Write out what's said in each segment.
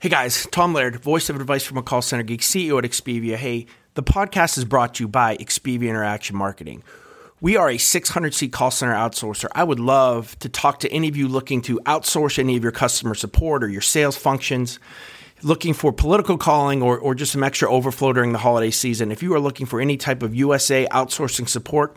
Hey guys, Tom Laird, voice of advice from a call center geek, CEO at Expivia. Hey, the podcast is brought to you by Expivia Interaction Marketing. We are a 600 seat call center outsourcer. I would love to talk to any of you looking to outsource any of your customer support or your sales functions looking for political calling or, or just some extra overflow during the holiday season, if you are looking for any type of USA outsourcing support,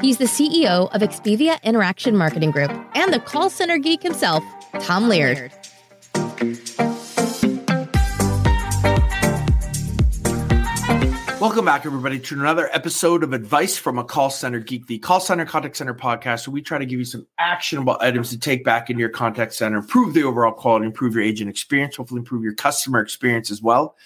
He's the CEO of Expivia Interaction Marketing Group and the call center geek himself, Tom Laird. Welcome back, everybody, to another episode of Advice from a Call Center Geek, the call center contact center podcast, where we try to give you some actionable items to take back into your contact center, improve the overall quality, improve your agent experience, hopefully improve your customer experience as well.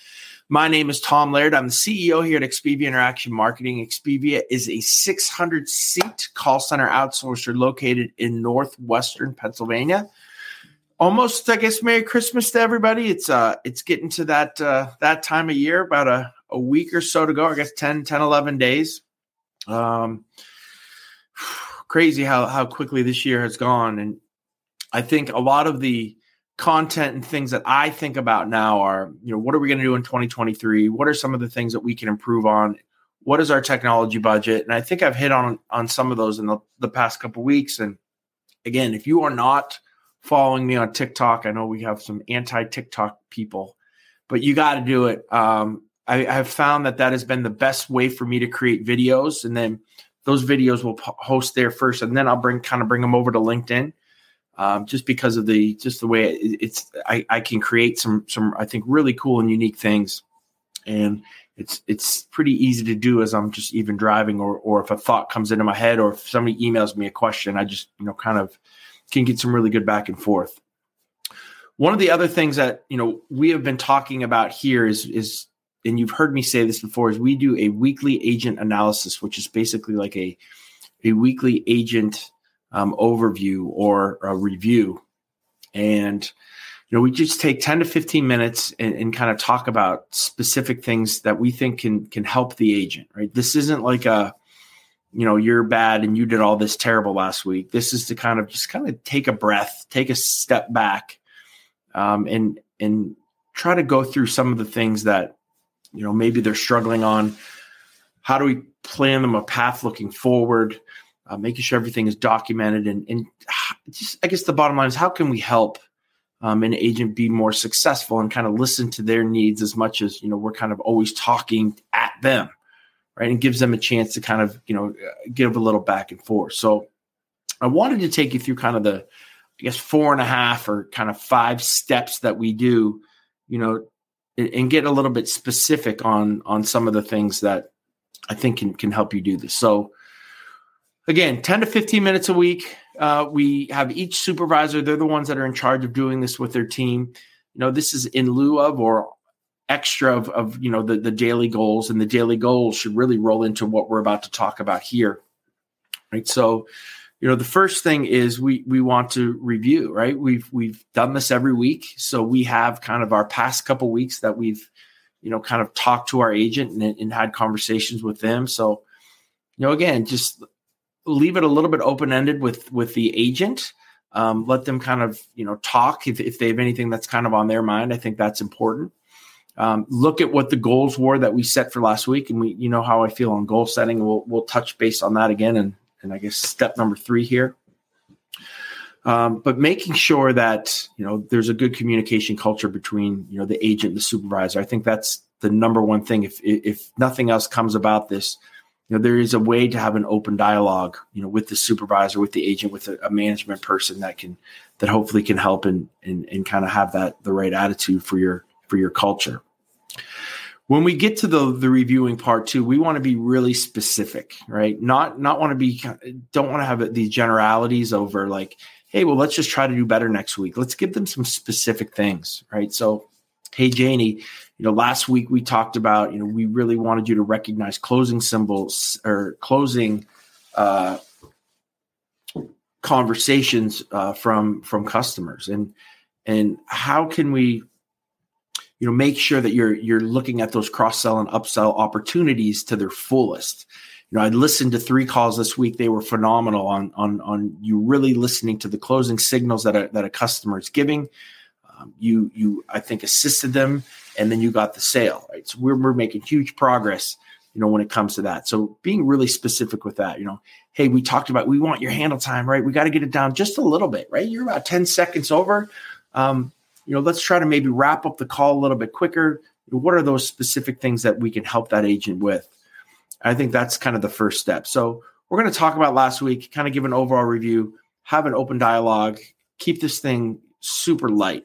My name is Tom Laird. I'm the CEO here at Expivia Interaction Marketing. Expivia is a 600 seat call center outsourcer located in northwestern Pennsylvania. Almost, I guess, Merry Christmas to everybody. It's uh, it's getting to that uh, that time of year, about a, a week or so to go. I guess 10, 10 11 days. Um, crazy how how quickly this year has gone, and I think a lot of the content and things that I think about now are, you know, what are we going to do in 2023? What are some of the things that we can improve on? What is our technology budget? And I think I've hit on on some of those in the, the past couple weeks. And again, if you are not following me on TikTok, I know we have some anti TikTok people, but you got to do it. Um, I, have found that that has been the best way for me to create videos, and then those videos will host there first, and then I'll bring kind of bring them over to LinkedIn um, just because of the just the way it, it's I, I can create some some I think really cool and unique things, and it's it's pretty easy to do as I'm just even driving or or if a thought comes into my head or if somebody emails me a question, I just you know kind of can get some really good back and forth. One of the other things that you know we have been talking about here is is and you've heard me say this before is we do a weekly agent analysis, which is basically like a a weekly agent um, overview or a review. And, you know, we just take 10 to 15 minutes and, and kind of talk about specific things that we think can, can help the agent, right? This isn't like a, you know, you're bad and you did all this terrible last week. This is to kind of just kind of take a breath, take a step back, um, and, and try to go through some of the things that, you know, maybe they're struggling on. How do we plan them a path looking forward? Uh, making sure everything is documented, and, and just I guess the bottom line is how can we help um, an agent be more successful and kind of listen to their needs as much as you know we're kind of always talking at them, right? And gives them a chance to kind of you know give a little back and forth. So I wanted to take you through kind of the I guess four and a half or kind of five steps that we do, you know, and get a little bit specific on on some of the things that I think can can help you do this. So again 10 to 15 minutes a week. Uh, we have each supervisor. They're the ones that are in charge of doing this with their team. You know this is in lieu of or extra of, of you know the, the daily goals and the daily goals should really roll into what we're about to talk about here. Right? So you know the first thing is we we want to review right? We've we've done this every week. So we have kind of our past couple weeks that we've you know kind of talked to our agent and, and had conversations with them. So you know again just leave it a little bit open ended with with the agent. Um, let them kind of you know talk if, if they have anything that's kind of on their mind. I think that's important. Um, look at what the goals were that we set for last week, and we you know how I feel on goal setting. We'll we'll touch base on that again, and and I guess step number three here. Um, but making sure that you know there's a good communication culture between you know the agent the supervisor. I think that's the number one thing. If if nothing else comes about this, you know there is a way to have an open dialogue you know with the supervisor with the agent with a, a management person that can that hopefully can help and and, and kind of have that the right attitude for your for your culture. When we get to the the reviewing part too we want to be really specific right? Not not want to be don't want to have these generalities over like hey well let's just try to do better next week. Let's give them some specific things right? So Hey, Janie, you know, last week we talked about, you know, we really wanted you to recognize closing symbols or closing uh, conversations uh, from from customers, and and how can we, you know, make sure that you're you're looking at those cross sell and upsell opportunities to their fullest. You know, I listened to three calls this week; they were phenomenal on on on you really listening to the closing signals that a, that a customer is giving. Um, you you I think assisted them and then you got the sale, right? So we're, we're making huge progress, you know, when it comes to that. So being really specific with that, you know, hey, we talked about we want your handle time, right? We got to get it down just a little bit, right? You're about 10 seconds over. Um, you know, let's try to maybe wrap up the call a little bit quicker. What are those specific things that we can help that agent with? I think that's kind of the first step. So we're going to talk about last week, kind of give an overall review, have an open dialogue, keep this thing super light.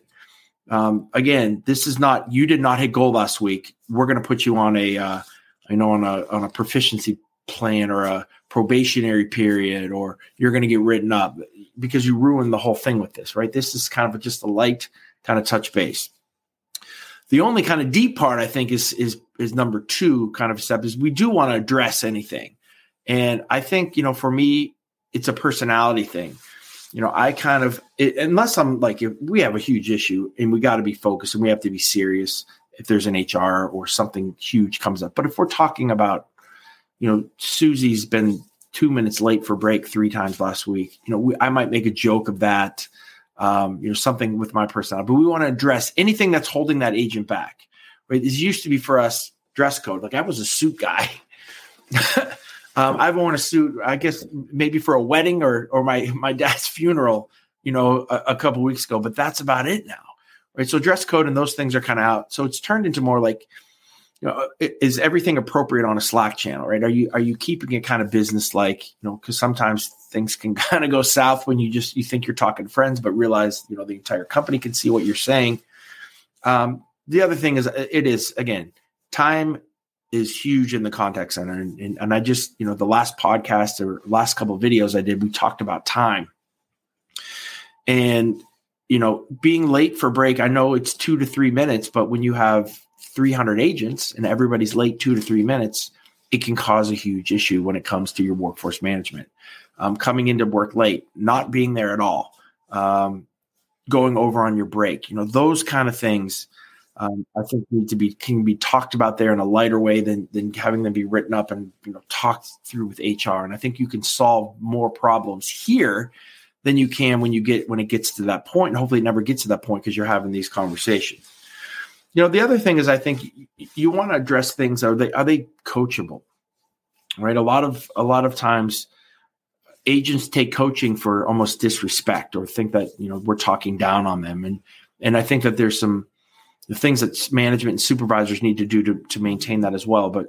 Um, again, this is not you did not hit goal last week. We're going to put you on a, uh, I know on a on a proficiency plan or a probationary period, or you're going to get written up because you ruined the whole thing with this, right? This is kind of just a light kind of touch base. The only kind of deep part I think is is is number two kind of step is we do want to address anything, and I think you know for me it's a personality thing you know, I kind of it, unless I'm like if we have a huge issue and we got to be focused and we have to be serious if there's an HR or something huge comes up. But if we're talking about, you know, Susie's been two minutes late for break three times last week. You know, we, I might make a joke of that. Um, you know, something with my personality, but we want to address anything that's holding that agent back. Right? This used to be for us dress code. Like I was a suit guy. Um, I've worn a suit, I guess maybe for a wedding or or my my dad's funeral, you know, a, a couple weeks ago. But that's about it now, right? So dress code and those things are kind of out. So it's turned into more like, you know, is everything appropriate on a Slack channel, right? Are you are you keeping it kind of business like, you know, because sometimes things can kind of go south when you just you think you're talking friends, but realize you know the entire company can see what you're saying. Um, the other thing is it is again time is huge in the contact center. And, and, and, I just, you know, the last podcast or last couple of videos I did, we talked about time. And, you know, being late for break, I know it's two to three minutes, but when you have 300 agents and everybody's late two to three minutes, it can cause a huge issue when it comes to your workforce management. Um, coming into work late, not being there at all, um, going over on your break, you know, those kind of things um, I think need to be can be talked about there in a lighter way than than having them be written up and you know talked through with HR. And I think you can solve more problems here than you can when you get when it gets to that point. And hopefully, it never gets to that point because you're having these conversations. You know, the other thing is I think you want to address things are they are they coachable, right? A lot of a lot of times agents take coaching for almost disrespect or think that you know we're talking down on them and and I think that there's some the things that management and supervisors need to do to, to maintain that as well. But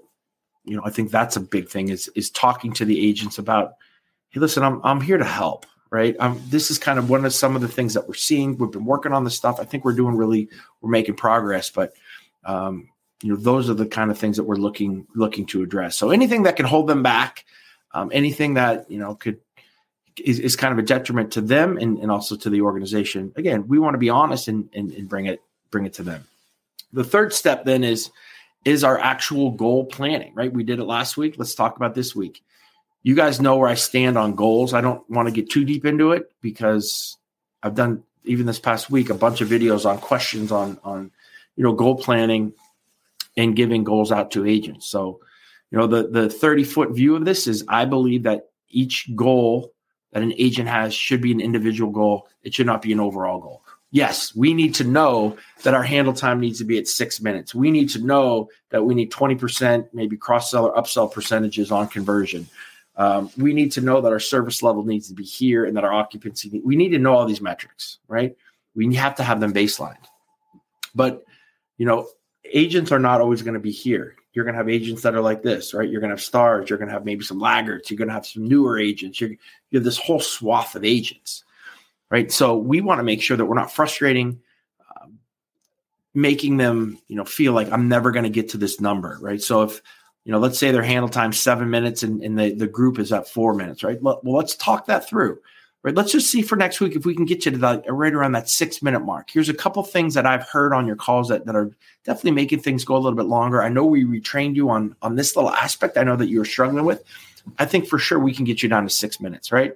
you know, I think that's a big thing is is talking to the agents about, hey, listen, I'm I'm here to help, right? Um, this is kind of one of some of the things that we're seeing. We've been working on this stuff. I think we're doing really we're making progress, but um, you know, those are the kind of things that we're looking looking to address. So anything that can hold them back, um, anything that you know could is, is kind of a detriment to them and, and also to the organization. Again, we want to be honest and, and, and bring it bring it to them. The third step then is is our actual goal planning, right? We did it last week. Let's talk about this week. You guys know where I stand on goals. I don't want to get too deep into it because I've done even this past week a bunch of videos on questions on on you know goal planning and giving goals out to agents. So, you know, the the 30 foot view of this is I believe that each goal that an agent has should be an individual goal. It should not be an overall goal yes, we need to know that our handle time needs to be at six minutes. We need to know that we need 20%, maybe cross sell or upsell percentages on conversion. Um, we need to know that our service level needs to be here and that our occupancy, we need to know all these metrics, right? We have to have them baselined. But, you know, agents are not always going to be here. You're going to have agents that are like this, right? You're going to have stars. You're going to have maybe some laggards. You're going to have some newer agents. You're, you have this whole swath of agents right? So we want to make sure that we're not frustrating, uh, making them, you know, feel like I'm never going to get to this number, right? So if you know, let's say their handle time seven minutes and, and the, the group is at four minutes, right? Well, let's talk that through. right? Let's just see for next week if we can get you to the right around that six minute mark. Here's a couple things that I've heard on your calls that, that are definitely making things go a little bit longer. I know we retrained you on on this little aspect. I know that you were struggling with. I think for sure we can get you down to six minutes, right?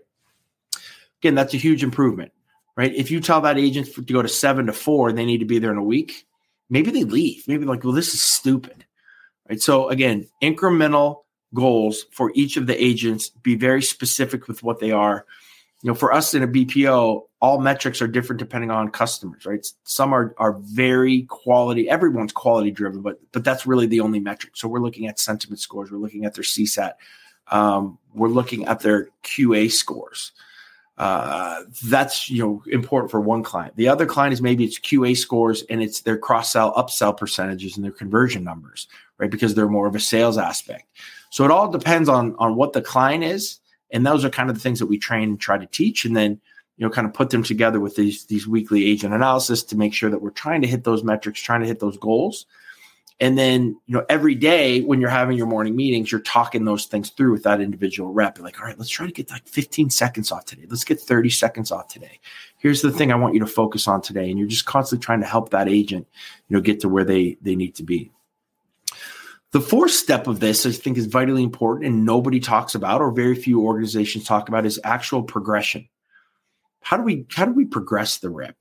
Again, that's a huge improvement, right? If you tell that agent to go to seven to four and they need to be there in a week, maybe they leave. Maybe like, well, this is stupid, right? So again, incremental goals for each of the agents. Be very specific with what they are you know, for us in a BPO, all metrics are different depending on customers, right? Some are are very quality. Everyone's quality driven, but but that's really the only metric. So we're looking at sentiment scores. We're looking at their CSAT. Um, we're looking at their QA scores. Uh, that's you know important for one client. The other client is maybe it's QA scores and it's their cross sell, upsell percentages and their conversion numbers, right? Because they're more of a sales aspect. So it all depends on on what the client is and those are kind of the things that we train and try to teach, and then you know kind of put them together with these these weekly agent analysis to make sure that we're trying to hit those metrics, trying to hit those goals. And then, you know, every day when you're having your morning meetings, you're talking those things through with that individual rep. You're like, all right, let's try to get like 15 seconds off today. Let's get 30 seconds off today. Here's the thing I want you to focus on today. And you're just constantly trying to help that agent, you know, get to where they they need to be. The fourth step of this, I think, is vitally important and nobody talks about, or very few organizations talk about, is actual progression. How do we how do we progress the rep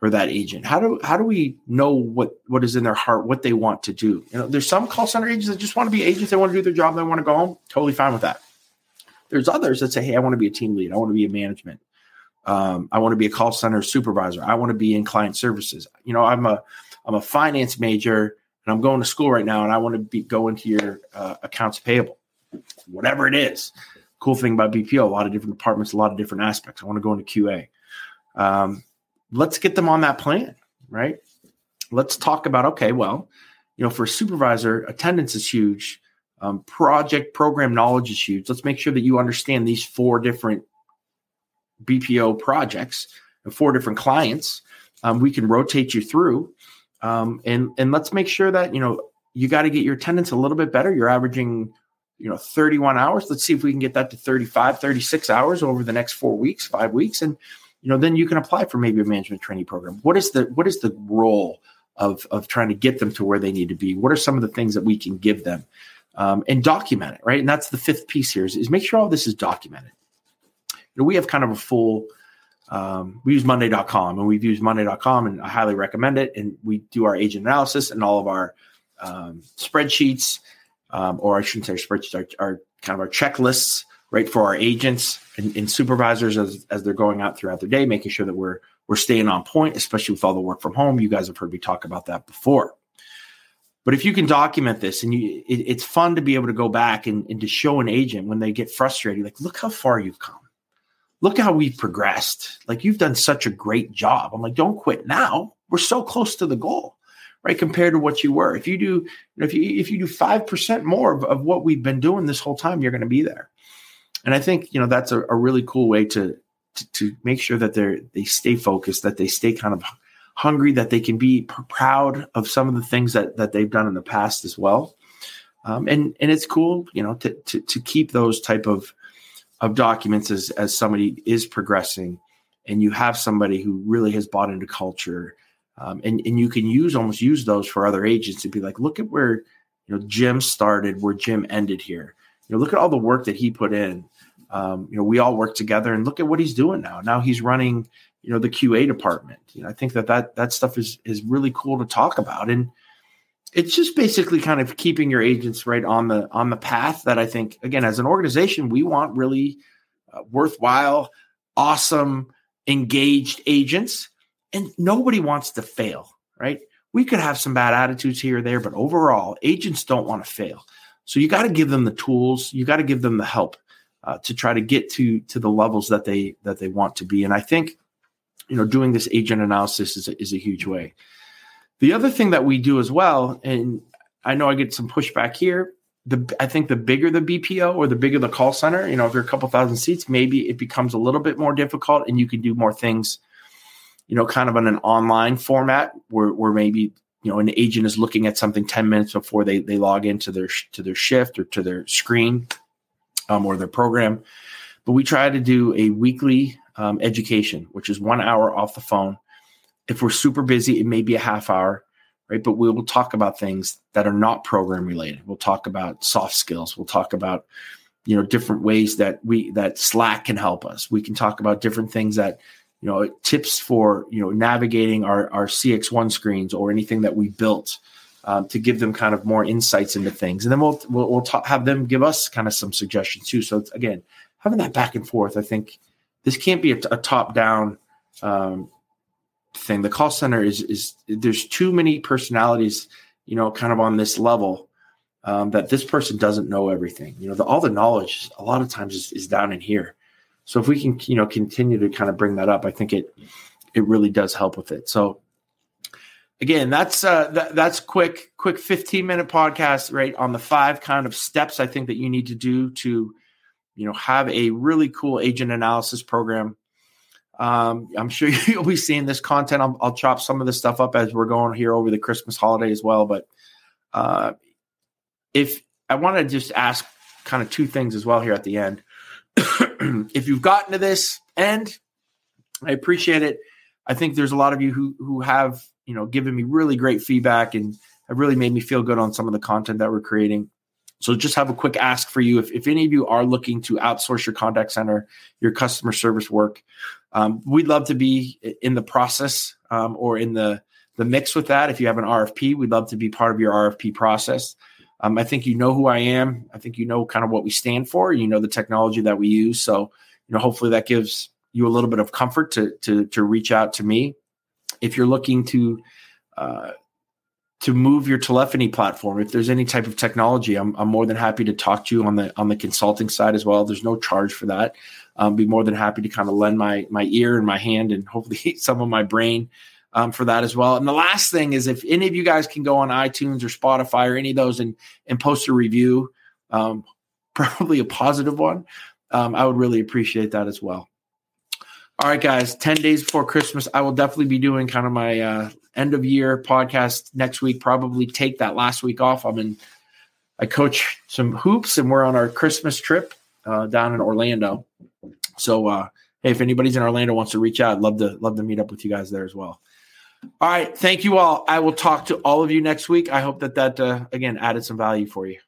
or that agent? How do how do we know what what is in their heart, what they want to do? You know, there's some call center agents that just want to be agents, they want to do their job, they want to go home. Totally fine with that. There's others that say, hey, I want to be a team lead, I want to be a management. Um, I want to be a call center supervisor. I want to be in client services. You know, I'm a I'm a finance major and I'm going to school right now and I want to be go into your uh, accounts payable, whatever it is. Cool thing about BPO, a lot of different departments, a lot of different aspects. I want to go into QA. Um, let's get them on that plan, right? Let's talk about okay, well, you know, for a supervisor, attendance is huge. Um, project program knowledge is huge. Let's make sure that you understand these four different BPO projects and four different clients. Um, we can rotate you through um, and and let's make sure that you know you got to get your attendance a little bit better. You're averaging you know 31 hours. Let's see if we can get that to 35, 36 hours over the next four weeks, five weeks, and you know then you can apply for maybe a management training program. What is the what is the role of of trying to get them to where they need to be? What are some of the things that we can give them? Um, and document it, right? And that's the fifth piece here is, is make sure all this is documented. You know, we have kind of a full um, we use monday.com and we've used monday.com and I highly recommend it. And we do our agent analysis and all of our um, spreadsheets, um, or I shouldn't say spreadsheets, our, our, kind of our checklists, right, for our agents and, and, supervisors as, as they're going out throughout their day, making sure that we're we're staying on point, especially with all the work from home. You guys have heard me talk about that before. But if you can document this and you, it, it's fun to be able to go back and, and to show an agent when they get frustrated, like, look how far you've come look how we've progressed. Like you've done such a great job. I'm like, don't quit now. We're so close to the goal, right? Compared to what you were. If you do, if you if you do five percent more of, of, what we've been doing this whole time, you're going to be there. And I think you know that's a, a really cool way to, to to make sure that they're they stay focused, that they stay kind of hungry, that they can be proud of some of the things that that they've done in the past as well. Um, and and it's cool, you know, to to to keep those type of of documents as as somebody is progressing and you have somebody who really has bought into culture um, and and you can use almost use those for other agents to be like look at where you know jim started where jim ended here you know look at all the work that he put in um, you know we all work together and look at what he's doing now. Now he's running you know the qa department. You know i think that that that stuff is is really cool to talk about. And it's just basically kind of keeping your agents right on the on the path that I think again as an organization we want really uh, worthwhile, awesome, engaged agents, and nobody wants to fail, right? We could have some bad attitudes here or there, but overall, agents don't want to fail. So you got to give them the tools, you got to give them the help uh, to try to get to to the levels that they that they want to be. And I think you know doing this agent analysis is a, is a huge way. The other thing that we do as well, and I know I get some pushback here. The I think the bigger the BPO or the bigger the call center, you know, if you're a couple thousand seats, maybe it becomes a little bit more difficult, and you can do more things, you know, kind of on an online format where where maybe you know an agent is looking at something 10 minutes before they they log into their to their shift or to their screen um, or their program but we try to do a weekly um, education, which is one hour off the phone. If we're super busy, it may be a half hour, right? But we will talk about things that are not program related. We'll talk about soft skills. We'll talk about you know different ways that we that Slack can help us. We can talk about different things that you know tips for you know navigating our our CXone screens or anything that we built um, to give them kind of more insights into things, and then we'll we'll, we'll ta- have them give us kind of some suggestions too. So again, having that back and forth, I think this can't be a, top down um, thing. The call center is is there's too many personalities, you know, kind of on this level um, that this person doesn't know everything. You know, the, all the knowledge a lot of times is, is down in here. So if we can, you know, continue to kind of bring that up, I think it it really does help with it. So again, that's uh, that, that's quick, quick fifteen minute podcast, right? On the five kind of steps I think that you need to do to, you know, have a really cool agent analysis program. Um, I'm sure you'll be seeing this content. I'll, I'll, chop some of this stuff up as we're going here over the Christmas holiday as well. But uh, if I want to just ask kind of two things as well here at the end. if you've gotten to this end, I appreciate it. I think there's a lot of you who who have you know given me really great feedback and it really made me feel good on some of the content that we're creating. So just have a quick ask for you. If, if any of you are looking to outsource your contact center, your customer service work, um, we'd love to be in the process um, or in the the mix with that. If you have an RFP, we'd love to be part of your RFP process. Um, I think you know who I am. I think you know kind of what we stand for. You know the technology that we use. So, you know, hopefully that gives you a little bit of comfort to to to reach out to me. If you're looking to uh, to move your telephony platform, if there's any type of technology, I'm, I'm more than happy to talk to you on the on the consulting side as well. There's no charge for that. Um, be more than happy to kind of lend my my ear and my hand and hopefully some of my brain um, for that as well. And the last thing is if any of you guys can go on iTunes or Spotify or any of those and and post a review, um, probably a positive one, um, I would really appreciate that as well. All right, guys, 10 days before Christmas, I will definitely be doing kind of my uh, end of year podcast next week. Probably take that last week off. I'm in, I coach some hoops and we're on our Christmas trip uh, down in Orlando. So, uh, hey, if anybody's in Orlando wants to reach out, love to love to meet up with you guys there as well. All right. Thank you all. I will talk to all of you next week. I hope that that, uh, again, added some value for you.